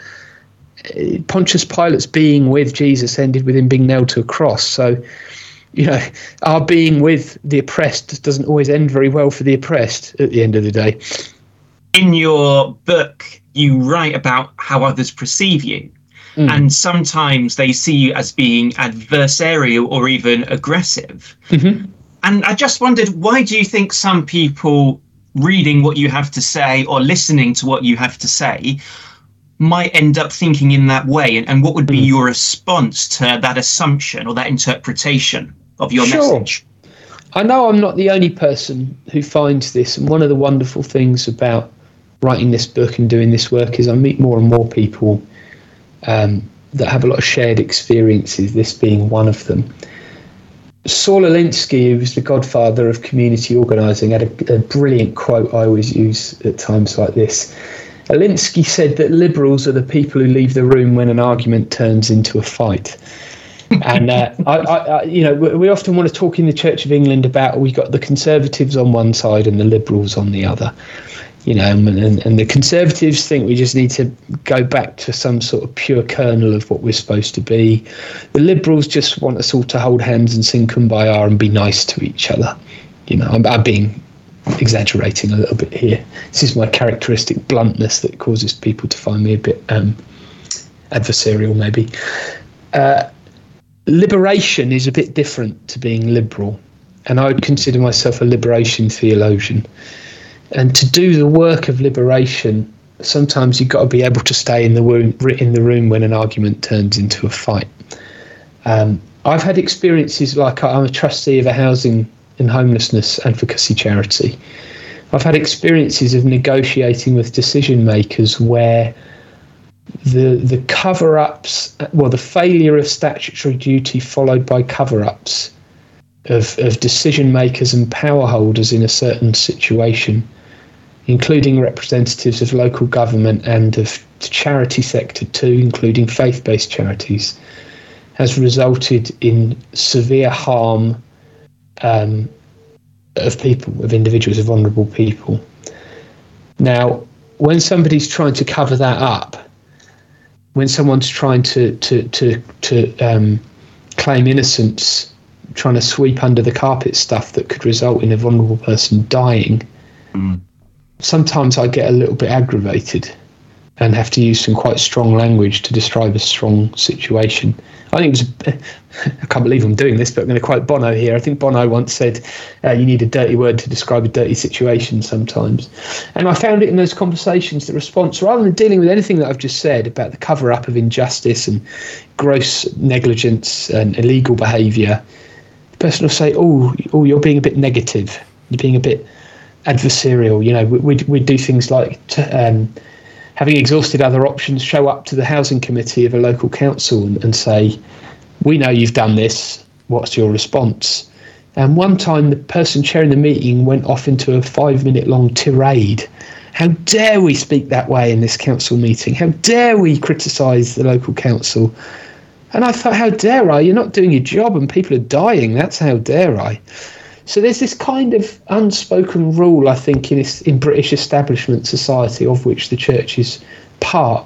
Pontius Pilate's being with Jesus ended with him being nailed to a cross. So, you know, our being with the oppressed doesn't always end very well for the oppressed at the end of the day. In your book, you write about how others perceive you. Mm. And sometimes they see you as being adversarial or even aggressive. Mm-hmm. And I just wondered, why do you think some people reading what you have to say or listening to what you have to say might end up thinking in that way and, and what would be mm. your response to that assumption or that interpretation of your sure. message i know i'm not the only person who finds this and one of the wonderful things about writing this book and doing this work is i meet more and more people um, that have a lot of shared experiences this being one of them Saul Alinsky, who was the godfather of community organising, had a, a brilliant quote I always use at times like this Alinsky said that liberals are the people who leave the room when an argument turns into a fight. <laughs> and uh, I, I, you know, we often want to talk in the Church of England about we got the Conservatives on one side and the Liberals on the other. You know, and, and the Conservatives think we just need to go back to some sort of pure kernel of what we're supposed to be. The Liberals just want us all to hold hands and sing Kumbaya and be nice to each other. You know, I'm, I'm being exaggerating a little bit here. This is my characteristic bluntness that causes people to find me a bit um, adversarial, maybe. Uh, liberation is a bit different to being liberal, and I would consider myself a liberation theologian. And to do the work of liberation, sometimes you've got to be able to stay in the room, in the room when an argument turns into a fight. Um, I've had experiences like I'm a trustee of a housing and homelessness advocacy charity. I've had experiences of negotiating with decision makers where the the cover ups, well, the failure of statutory duty followed by cover ups of, of decision makers and power holders in a certain situation, including representatives of local government and of the charity sector too, including faith based charities, has resulted in severe harm um, of people, of individuals, of vulnerable people. Now, when somebody's trying to cover that up, when someone's trying to to to to um, claim innocence, trying to sweep under the carpet stuff that could result in a vulnerable person dying, mm. Sometimes I get a little bit aggravated and have to use some quite strong language to describe a strong situation. I think it was, <laughs> I can't believe I'm doing this, but I'm going to quote Bono here. I think Bono once said, uh, You need a dirty word to describe a dirty situation sometimes. And I found it in those conversations, the response, rather than dealing with anything that I've just said about the cover up of injustice and gross negligence and illegal behaviour, the person will say, Oh, oh you're being a bit negative. You're being a bit adversarial. You know, we, we, we do things like. To, um, having exhausted other options, show up to the housing committee of a local council and, and say, We know you've done this. What's your response? And one time, the person chairing the meeting went off into a five minute long tirade. How dare we speak that way in this council meeting? How dare we criticise the local council? And I thought, how dare I? You're not doing your job and people are dying. That's how dare I. So there's this kind of unspoken rule, I think, in, in British establishment society, of which the church is part,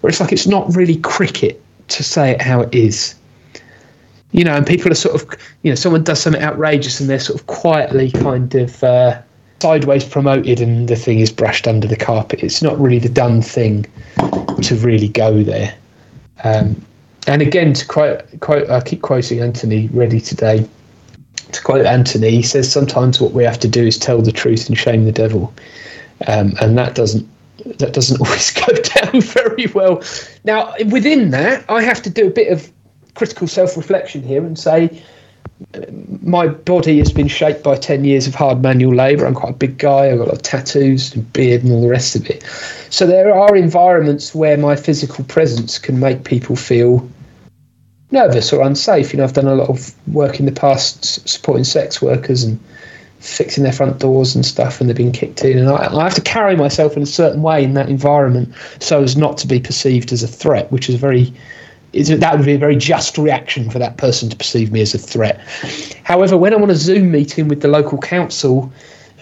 where it's like it's not really cricket to say it how it is. You know, and people are sort of, you know, someone does something outrageous and they're sort of quietly kind of uh, sideways promoted and the thing is brushed under the carpet. It's not really the done thing to really go there. Um, and again, to quote, quote, I keep quoting Anthony Reddie today to quote Anthony, he says sometimes what we have to do is tell the truth and shame the devil, um, and that doesn't that doesn't <laughs> always go down very well. Now, within that, I have to do a bit of critical self-reflection here and say my body has been shaped by 10 years of hard manual labour. I'm quite a big guy. I've got a lot of tattoos and beard and all the rest of it. So there are environments where my physical presence can make people feel nervous or unsafe. You know, I've done a lot of work in the past supporting sex workers and fixing their front doors and stuff, and they've been kicked in. And I, I, have to carry myself in a certain way in that environment so as not to be perceived as a threat, which is very. Is, that would be a very just reaction for that person to perceive me as a threat. However, when I'm on a Zoom meeting with the local council,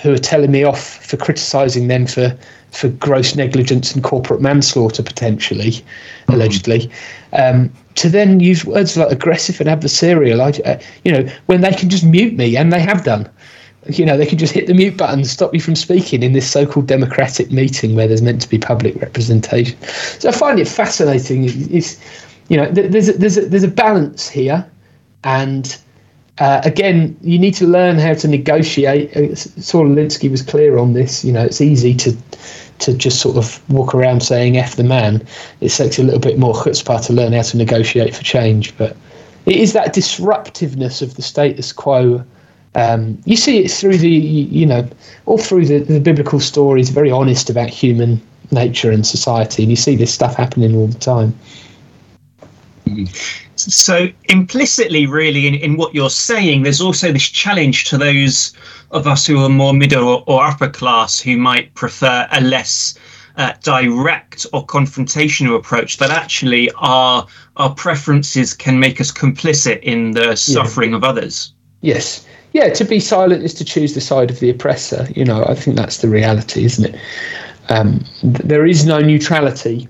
who are telling me off for criticising them for for gross negligence and corporate manslaughter potentially, mm-hmm. allegedly, um, to then use words like aggressive and adversarial, I, uh, you know, when they can just mute me, and they have done. You know, they can just hit the mute button stop me from speaking in this so-called democratic meeting where there's meant to be public representation. So I find it fascinating. It's, you know, there's a, there's a, there's a balance here, and uh, again, you need to learn how to negotiate. Uh, Saul Alinsky was clear on this. You know, it's easy to to just sort of walk around saying "f the man." It takes a little bit more chutzpah to learn how to negotiate for change. But it is that disruptiveness of the status quo. Um, you see it through the, you know, all through the, the biblical stories, very honest about human nature and society, and you see this stuff happening all the time. So implicitly, really, in, in what you're saying, there's also this challenge to those of us who are more middle or, or upper class who might prefer a less uh, direct or confrontational approach, that actually our our preferences can make us complicit in the suffering yeah. of others. Yes. Yeah, to be silent is to choose the side of the oppressor. You know, I think that's the reality, isn't it? Um, there is no neutrality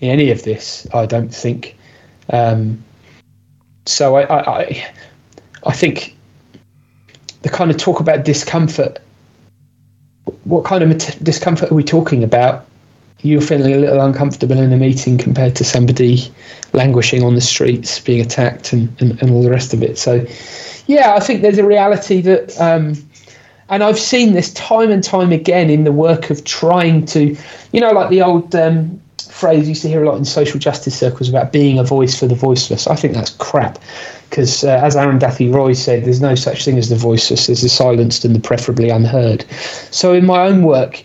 in any of this. I don't think. Um, so I, I, I think the kind of talk about discomfort. What kind of discomfort are we talking about? You're feeling a little uncomfortable in a meeting compared to somebody languishing on the streets, being attacked, and, and, and all the rest of it. So, yeah, I think there's a reality that, um, and I've seen this time and time again in the work of trying to, you know, like the old um, phrase you used to hear a lot in social justice circles about being a voice for the voiceless. I think that's crap because, uh, as Arundhati Roy said, there's no such thing as the voiceless, there's the silenced and the preferably unheard. So, in my own work,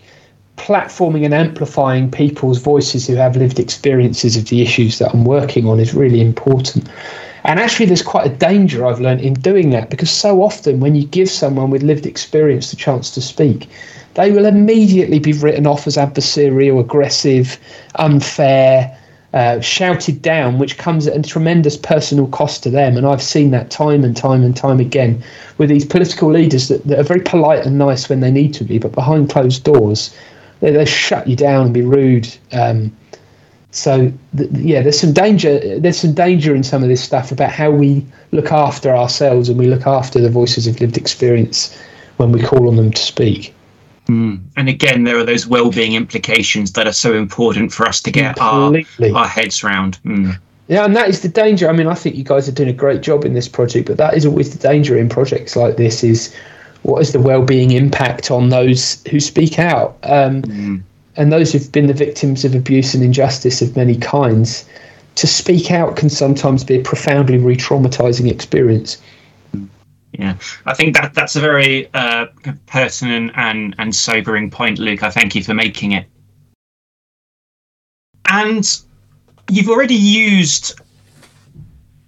platforming and amplifying people's voices who have lived experiences of the issues that I'm working on is really important. And actually, there's quite a danger I've learned in doing that because so often when you give someone with lived experience the chance to speak, they will immediately be written off as adversarial, aggressive, unfair, uh, shouted down, which comes at a tremendous personal cost to them. And I've seen that time and time and time again with these political leaders that, that are very polite and nice when they need to be, but behind closed doors, they, they shut you down and be rude. Um, so th- yeah, there's some danger. There's some danger in some of this stuff about how we look after ourselves and we look after the voices of lived experience when we call on them to speak. Mm. And again, there are those well-being implications that are so important for us to get our, our heads round. Mm. Yeah, and that is the danger. I mean, I think you guys are doing a great job in this project, but that is always the danger in projects like this: is what is the well-being impact on those who speak out, um, mm. and those who've been the victims of abuse and injustice of many kinds. To speak out can sometimes be a profoundly re-traumatizing experience. Yeah, I think that that's a very uh, pertinent and and sobering point, Luke. I thank you for making it. And you've already used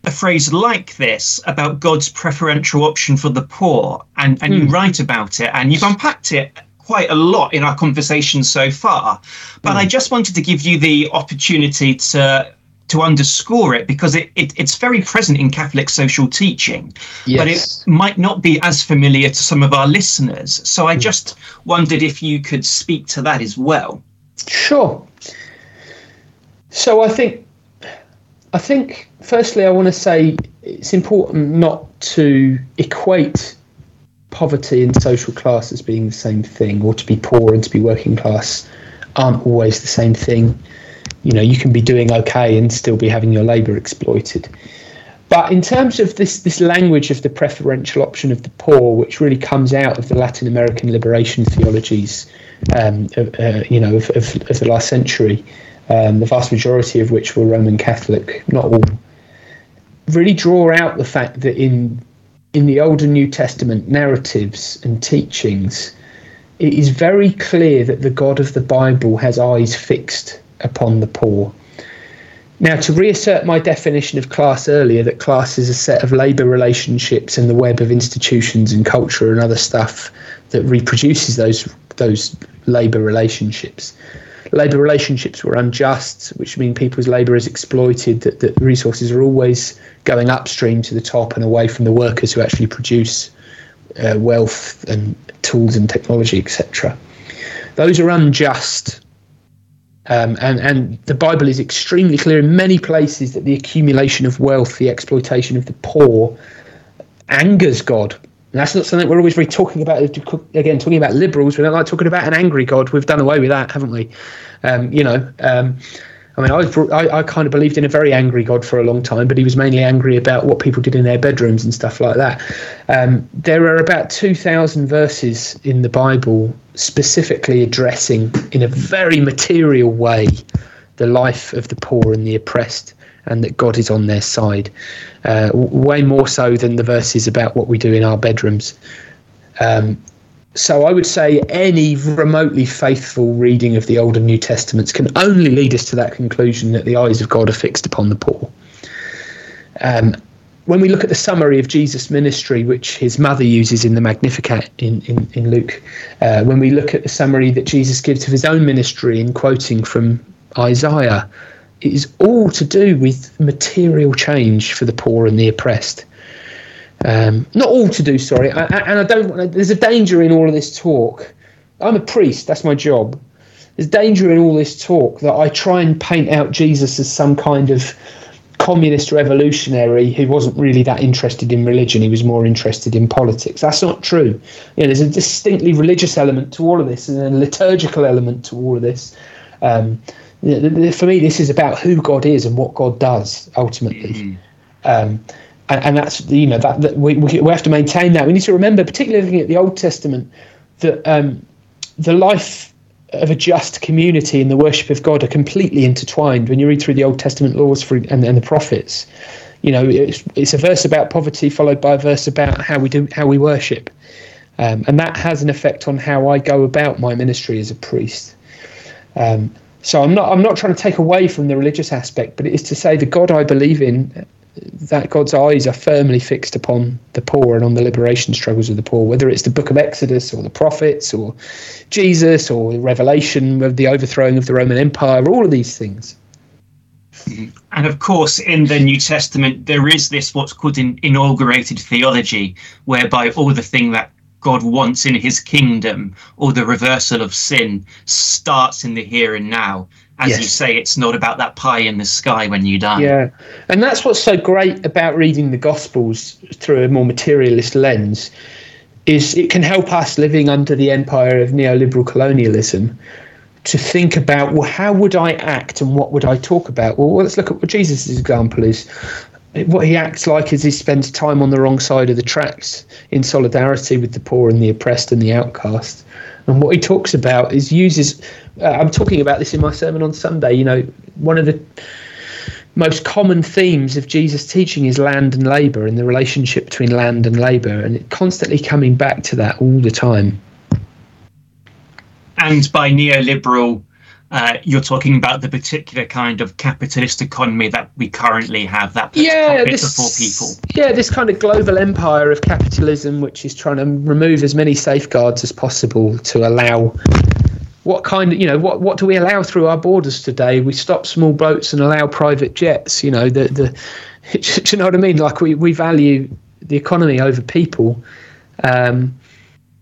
a phrase like this about God's preferential option for the poor, and and mm. you hmm. write about it, and you've unpacked it quite a lot in our conversation so far. But mm. I just wanted to give you the opportunity to to underscore it because it, it, it's very present in Catholic social teaching, yes. but it might not be as familiar to some of our listeners. So I hmm. just wondered if you could speak to that as well. Sure. So I think, I think, firstly, I want to say it's important not to equate poverty and social class as being the same thing, or to be poor and to be working class aren't always the same thing you know you can be doing okay and still be having your labour exploited. But in terms of this this language of the preferential option of the poor, which really comes out of the Latin American liberation theologies, um, uh, you know, of, of, of, the last century, um, the vast majority of which were Roman Catholic, not all, really draw out the fact that in in the Old and New Testament narratives and teachings, it is very clear that the God of the Bible has eyes fixed upon the poor. Now, to reassert my definition of class earlier, that class is a set of labour relationships and the web of institutions and culture and other stuff that reproduces those those labour relationships. Labour relationships were unjust, which mean people's labour is exploited, that, that resources are always going upstream to the top and away from the workers who actually produce uh, wealth and tools and technology, etc. Those are unjust um, and, and the Bible is extremely clear in many places that the accumulation of wealth, the exploitation of the poor, angers God. And that's not something we're always really talking about. Again, talking about liberals, we don't like talking about an angry God. We've done away with that, haven't we? Um, you know, um, I mean, I, I, I, kind of believed in a very angry God for a long time, but he was mainly angry about what people did in their bedrooms and stuff like that. Um, there are about 2,000 verses in the Bible specifically addressing, in a very material way, the life of the poor and the oppressed, and that God is on their side. Uh, way more so than the verses about what we do in our bedrooms. Um, so I would say any remotely faithful reading of the Old and New Testaments can only lead us to that conclusion that the eyes of God are fixed upon the poor. Um, when we look at the summary of Jesus' ministry, which his mother uses in the Magnificat in, in, in Luke, uh, when we look at the summary that Jesus gives of his own ministry in quoting from Isaiah, it is all to do with material change for the poor and the oppressed. Um, not all to do, sorry, I, I, and I don't. There's a danger in all of this talk. I'm a priest. That's my job. There's danger in all this talk that I try and paint out Jesus as some kind of communist revolutionary who wasn't really that interested in religion. He was more interested in politics. That's not true. You know, there's a distinctly religious element to all of this and a liturgical element to all of this. Um, for me, this is about who God is and what God does ultimately. Mm-hmm. Um, and, and, that's you know that, that we, we have to maintain that. We need to remember, particularly looking at the Old Testament, that um, the life of a just community and the worship of God are completely intertwined. When you read through the Old Testament laws for, and, and the prophets, you know it's, it's a verse about poverty followed by a verse about how we do how we worship, um, and that has an effect on how I go about my ministry as a priest. Um, so I'm not I'm not trying to take away from the religious aspect, but it is to say the God I believe in that God's eyes are firmly fixed upon the poor and on the liberation struggles of the poor, whether it's the book of Exodus or the prophets or Jesus or the Revelation of the overthrowing of the Roman Empire, all of these things. Mm-hmm. And of course, in the New Testament, there is this what's called an inaugurated theology, whereby all the thing that God wants in his kingdom or the reversal of sin starts in the here and now as yes. you say, it's not about that pie in the sky when you die. Yeah, and that's what's so great about reading the Gospels through a more materialist lens, is it can help us living under the empire of neoliberal colonialism to think about well, how would I act and what would I talk about? Well, let's look at what Jesus' example is. What he acts like is he spends time on the wrong side of the tracks in solidarity with the poor and the oppressed and the outcast. And what he talks about is uses. Uh, I'm talking about this in my sermon on Sunday. You know, one of the most common themes of Jesus' teaching is land and labour and the relationship between land and labour, and it constantly coming back to that all the time. And by neoliberal, uh, you're talking about the particular kind of capitalist economy that we currently have that puts yeah, this, before people. Yeah, this kind of global empire of capitalism, which is trying to remove as many safeguards as possible to allow what kind of you know what what do we allow through our borders today? We stop small boats and allow private jets. You know the the <laughs> do you know what I mean? Like we we value the economy over people. Um,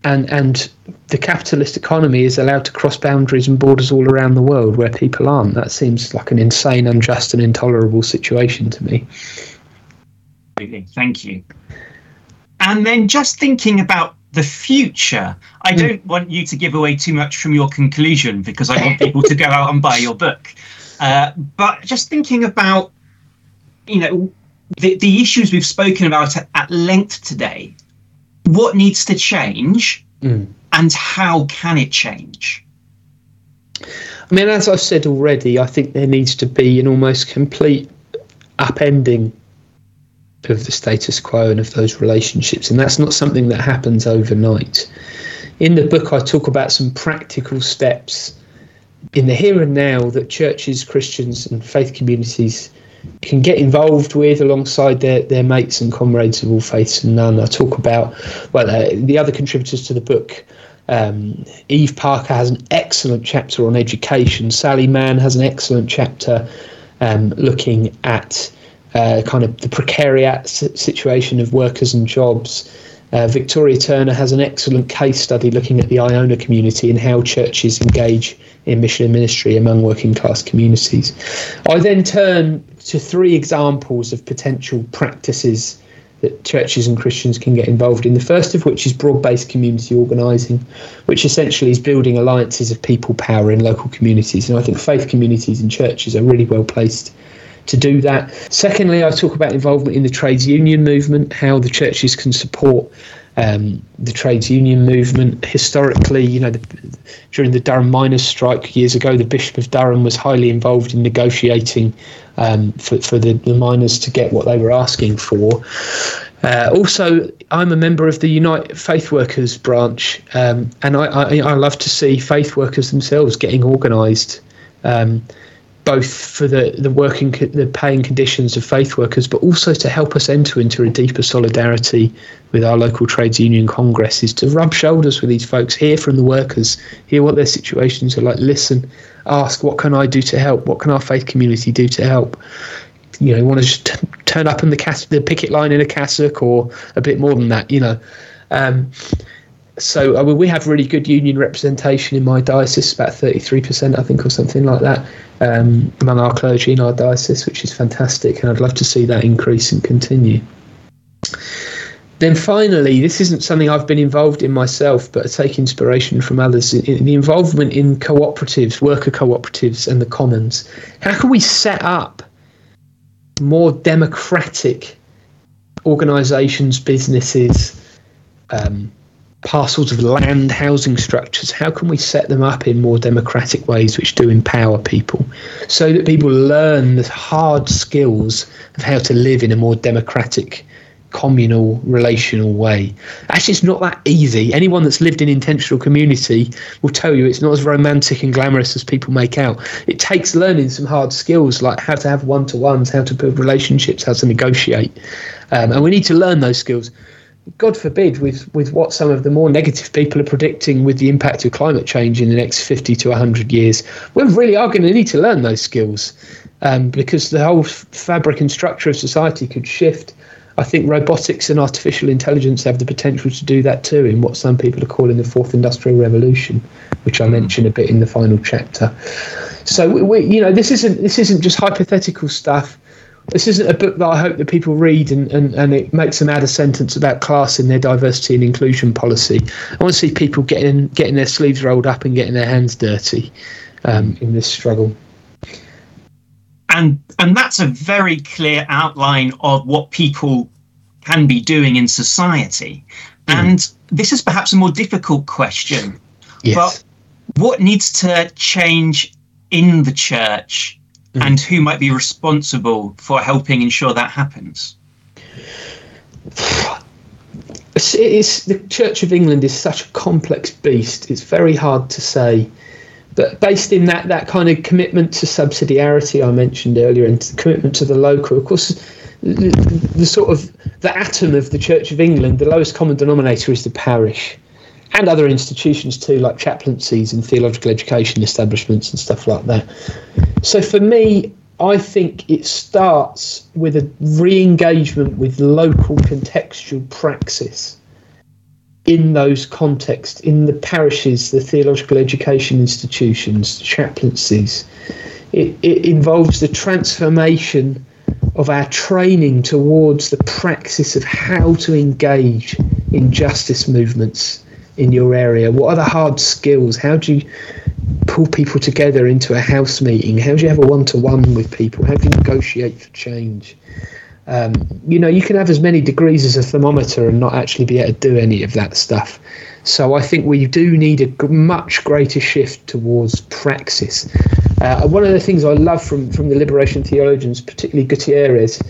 and and the capitalist economy is allowed to cross boundaries and borders all around the world where people aren't. That seems like an insane, unjust, and intolerable situation to me. Thank you. And then just thinking about the future, I hmm. don't want you to give away too much from your conclusion because I want people to go out and buy your book. Uh, but just thinking about, you know, the, the issues we've spoken about at, at length today what needs to change mm. and how can it change? I mean, as I've said already, I think there needs to be an almost complete upending of the status quo and of those relationships, and that's not something that happens overnight. In the book, I talk about some practical steps in the here and now that churches, Christians, and faith communities can get involved with alongside their, their mates and comrades of all faiths and none. I talk about well uh, the other contributors to the book. Um, Eve Parker has an excellent chapter on education. Sally Mann has an excellent chapter um, looking at uh, kind of the precariat situation of workers and jobs. Uh, Victoria Turner has an excellent case study looking at the Iona community and how churches engage in mission and ministry among working class communities. I then turn to three examples of potential practices that churches and Christians can get involved in. The first of which is broad based community organising, which essentially is building alliances of people power in local communities. And I think faith communities and churches are really well placed to do that. Secondly, I talk about involvement in the trades union movement, how the churches can support um, the trades union movement. Historically, you know, the, during the Durham miners' strike years ago, the Bishop of Durham was highly involved in negotiating um, for, for the, the miners to get what they were asking for. Uh, also, I'm a member of the Unite Faith Workers branch, um, and I, I, I, love to see faith workers themselves getting organised. Um, both for the, the working the paying conditions of faith workers, but also to help us enter into a deeper solidarity with our local trades union congresses, to rub shoulders with these folks, hear from the workers, hear what their situations are like, listen, ask what can I do to help, what can our faith community do to help. You know, you want to just t- turn up in the cas- the picket line in a cassock or a bit more than that. You know. Um, so mean, we have really good union representation in my diocese, about 33%, I think, or something like that, um, among our clergy in our diocese, which is fantastic. And I'd love to see that increase and continue. Then finally, this isn't something I've been involved in myself, but I take inspiration from others. The involvement in cooperatives, worker cooperatives, and the commons. How can we set up more democratic organisations, businesses, um, parcels of land, housing structures, how can we set them up in more democratic ways which do empower people so that people learn the hard skills of how to live in a more democratic, communal, relational way? Actually, it's not that easy. Anyone that's lived in intentional community will tell you it's not as romantic and glamorous as people make out. It takes learning some hard skills like how to have one to ones, how to build relationships, how to negotiate. Um, and we need to learn those skills God forbid, with, with what some of the more negative people are predicting with the impact of climate change in the next 50 to 100 years, we really are going to need to learn those skills um, because the whole fabric and structure of society could shift. I think robotics and artificial intelligence have the potential to do that too, in what some people are calling the fourth industrial revolution, which I mention a bit in the final chapter. So we, we you know, this isn't this isn't just hypothetical stuff this isn't a book that I hope that people read and, and, and it makes them add a sentence about class in their diversity and inclusion policy. I want to see people getting getting their sleeves rolled up and getting their hands dirty um, in this struggle. And and that's a very clear outline of what people can be doing in society. Mm. And this is perhaps a more difficult question. Yes. But what needs to change in the church mm. and who might be responsible for helping ensure that happens? <sighs> It's, it's, the Church of England is such a complex beast. It's very hard to say. But based in that, that kind of commitment to subsidiarity I mentioned earlier and commitment to the local, of course, the, the sort of the atom of the Church of England, the lowest common denominator is the parish and other institutions too, like chaplaincies and theological education establishments and stuff like that. So for me, I think it starts with a re engagement with local contextual praxis in those contexts, in the parishes, the theological education institutions, chaplaincies. It, it involves the transformation of our training towards the praxis of how to engage in justice movements in your area? What are the hard skills? How do you pull people together into a house meeting? How do you have a one to one with people? How do you negotiate for change? Um, you know, you can have as many degrees as a thermometer and not actually be able to do any of that stuff. So I think we do need a much greater shift towards praxis. Uh, one of the things I love from, from the liberation theologians, particularly Gutierrez,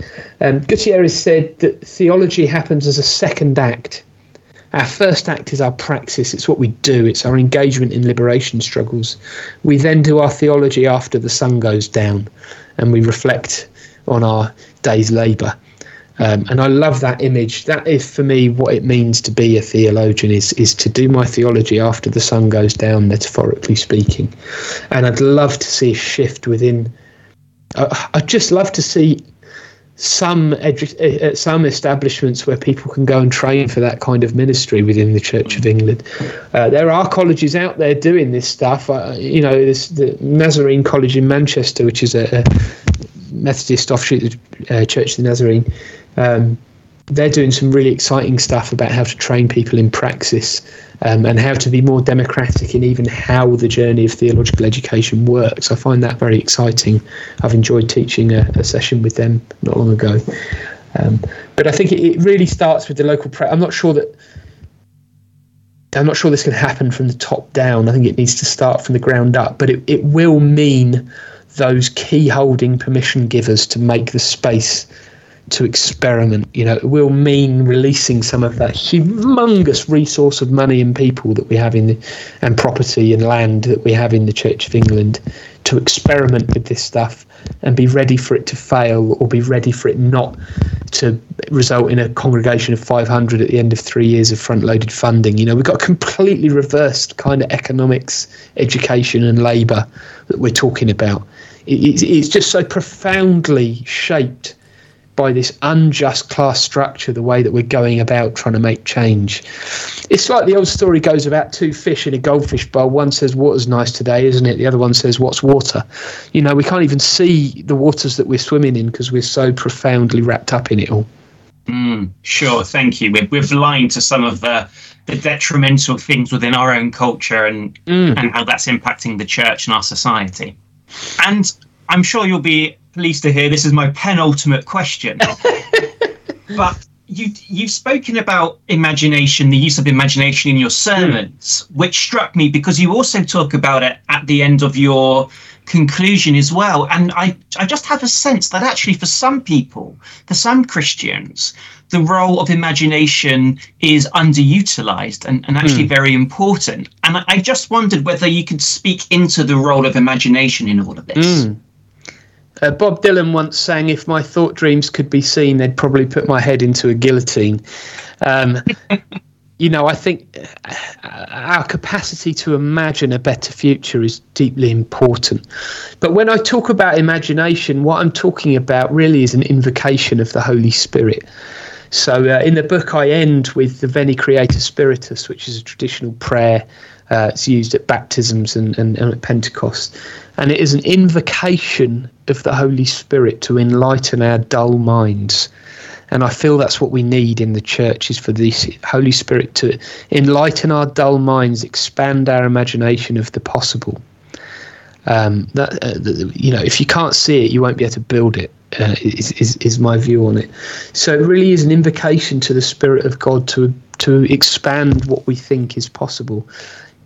um, Gutierrez said that theology happens as a second act our first act is our praxis, it's what we do, it's our engagement in liberation struggles. We then do our theology after the sun goes down and we reflect on our day's labour. Um, and I love that image. That is for me what it means to be a theologian is is to do my theology after the sun goes down, metaphorically speaking. And I'd love to see a shift within. I'd just love to see some edu- uh, uh, some establishments where people can go and train for that kind of ministry within the Church of England. Uh, there are colleges out there doing this stuff. Uh, you know, there's the Nazarene College in Manchester, which is a, a Methodist offshoot of the uh, Church of the Nazarene. Um, they're doing some really exciting stuff about how to train people in praxis um, and how to be more democratic in even how the journey of theological education works. I find that very exciting. I've enjoyed teaching a, a session with them not long ago. Um, but I think it, it, really starts with the local. Pra- I'm not sure that. I'm not sure this can happen from the top down. I think it needs to start from the ground up, but it, it will mean those key holding permission givers to make the space to experiment. You know, it will mean releasing some of that humongous resource of money and people that we have in the, and property and land that we have in the Church of England to experiment with this stuff and be ready for it to fail or be ready for it not to result in a congregation of 500 at the end of three years of front loaded funding. You know, we've got a completely reversed kind of economics, education, and labour that we're talking about. It's just so profoundly shaped by this unjust class structure, the way that we're going about trying to make change. It's like the old story goes about two fish in a goldfish bowl. One says, Water's nice today, isn't it? The other one says, What's water? You know, we can't even see the waters that we're swimming in because we're so profoundly wrapped up in it all. Mm, sure, thank you. We're, we're blind to some of the, the detrimental things within our own culture and, mm. and how that's impacting the church and our society. And I'm sure you'll be pleased to hear this is my penultimate question. <laughs> but you you've spoken about imagination, the use of imagination in your sermons, mm. which struck me because you also talk about it at the end of your conclusion as well. And I I just have a sense that actually for some people, for some Christians, the role of imagination is underutilized and, and actually mm. very important. And I, I, just wondered whether you could speak into the role of imagination in all of this. Mm. Uh, Bob Dylan once sang, "If my thought dreams could be seen, they'd probably put my head into a guillotine." Um, <laughs> you know, I think uh, our capacity to imagine a better future is deeply important. But when I talk about imagination, what I'm talking about really is an invocation of the Holy Spirit. So uh, in the book, I end with the Veni Creator Spiritus, which is a traditional prayer. Uh, it's used at baptisms and, and, and at Pentecost and it is an invocation of the Holy Spirit to enlighten our dull minds. And I feel that's what we need in the church is for the Holy Spirit to enlighten our dull minds, expand our imagination of the possible. Um, that uh, you know, if you can't see it, you won't be able to build it. Uh, is, is is my view on it. So it really is an invocation to the Spirit of God to to expand what we think is possible.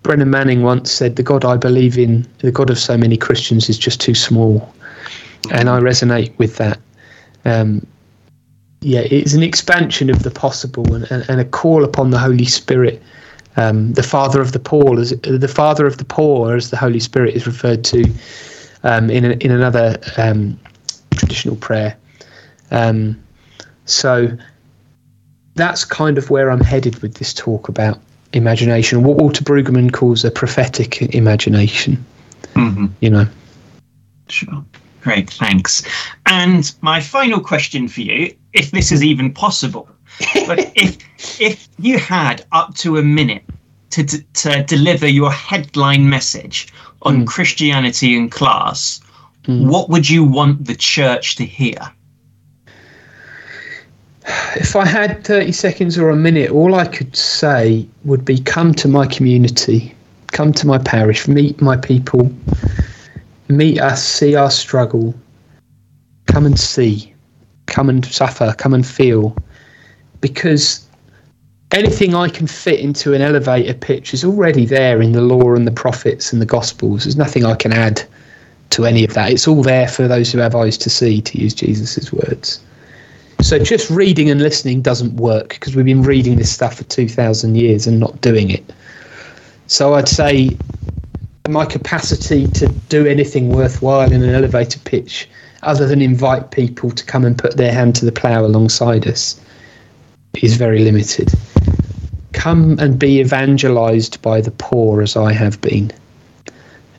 Brennan Manning once said, "The God I believe in, the God of so many Christians, is just too small," and I resonate with that. Um, yeah, it's an expansion of the possible and, and, and a call upon the Holy Spirit, um, the Father of the poor, as the Father of the poor, as the Holy Spirit is referred to um, in a, in another um, traditional prayer. Um, so that's kind of where I'm headed with this talk about imagination, what Walter Brueggemann calls a prophetic imagination. Mm-hmm. You know. Sure. Great, thanks. And my final question for you, if this is even possible, but <laughs> if if you had up to a minute to to deliver your headline message on mm. Christianity and class, mm. what would you want the church to hear? If I had 30 seconds or a minute, all I could say would be come to my community, come to my parish, meet my people, meet us, see our struggle, come and see, come and suffer, come and feel. Because anything I can fit into an elevator pitch is already there in the law and the prophets and the gospels. There's nothing I can add to any of that. It's all there for those who have eyes to see, to use Jesus' words. So just reading and listening doesn't work because we've been reading this stuff for 2,000 years and not doing it. So I'd say my capacity to do anything worthwhile in an elevator pitch, other than invite people to come and put their hand to the plough alongside us, is very limited. Come and be evangelized by the poor as I have been,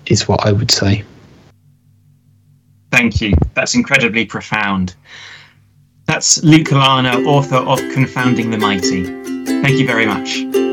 is what I would say. Thank you. That's incredibly profound. That's Luke Larner, author of Confounding the Mighty. Thank you very much.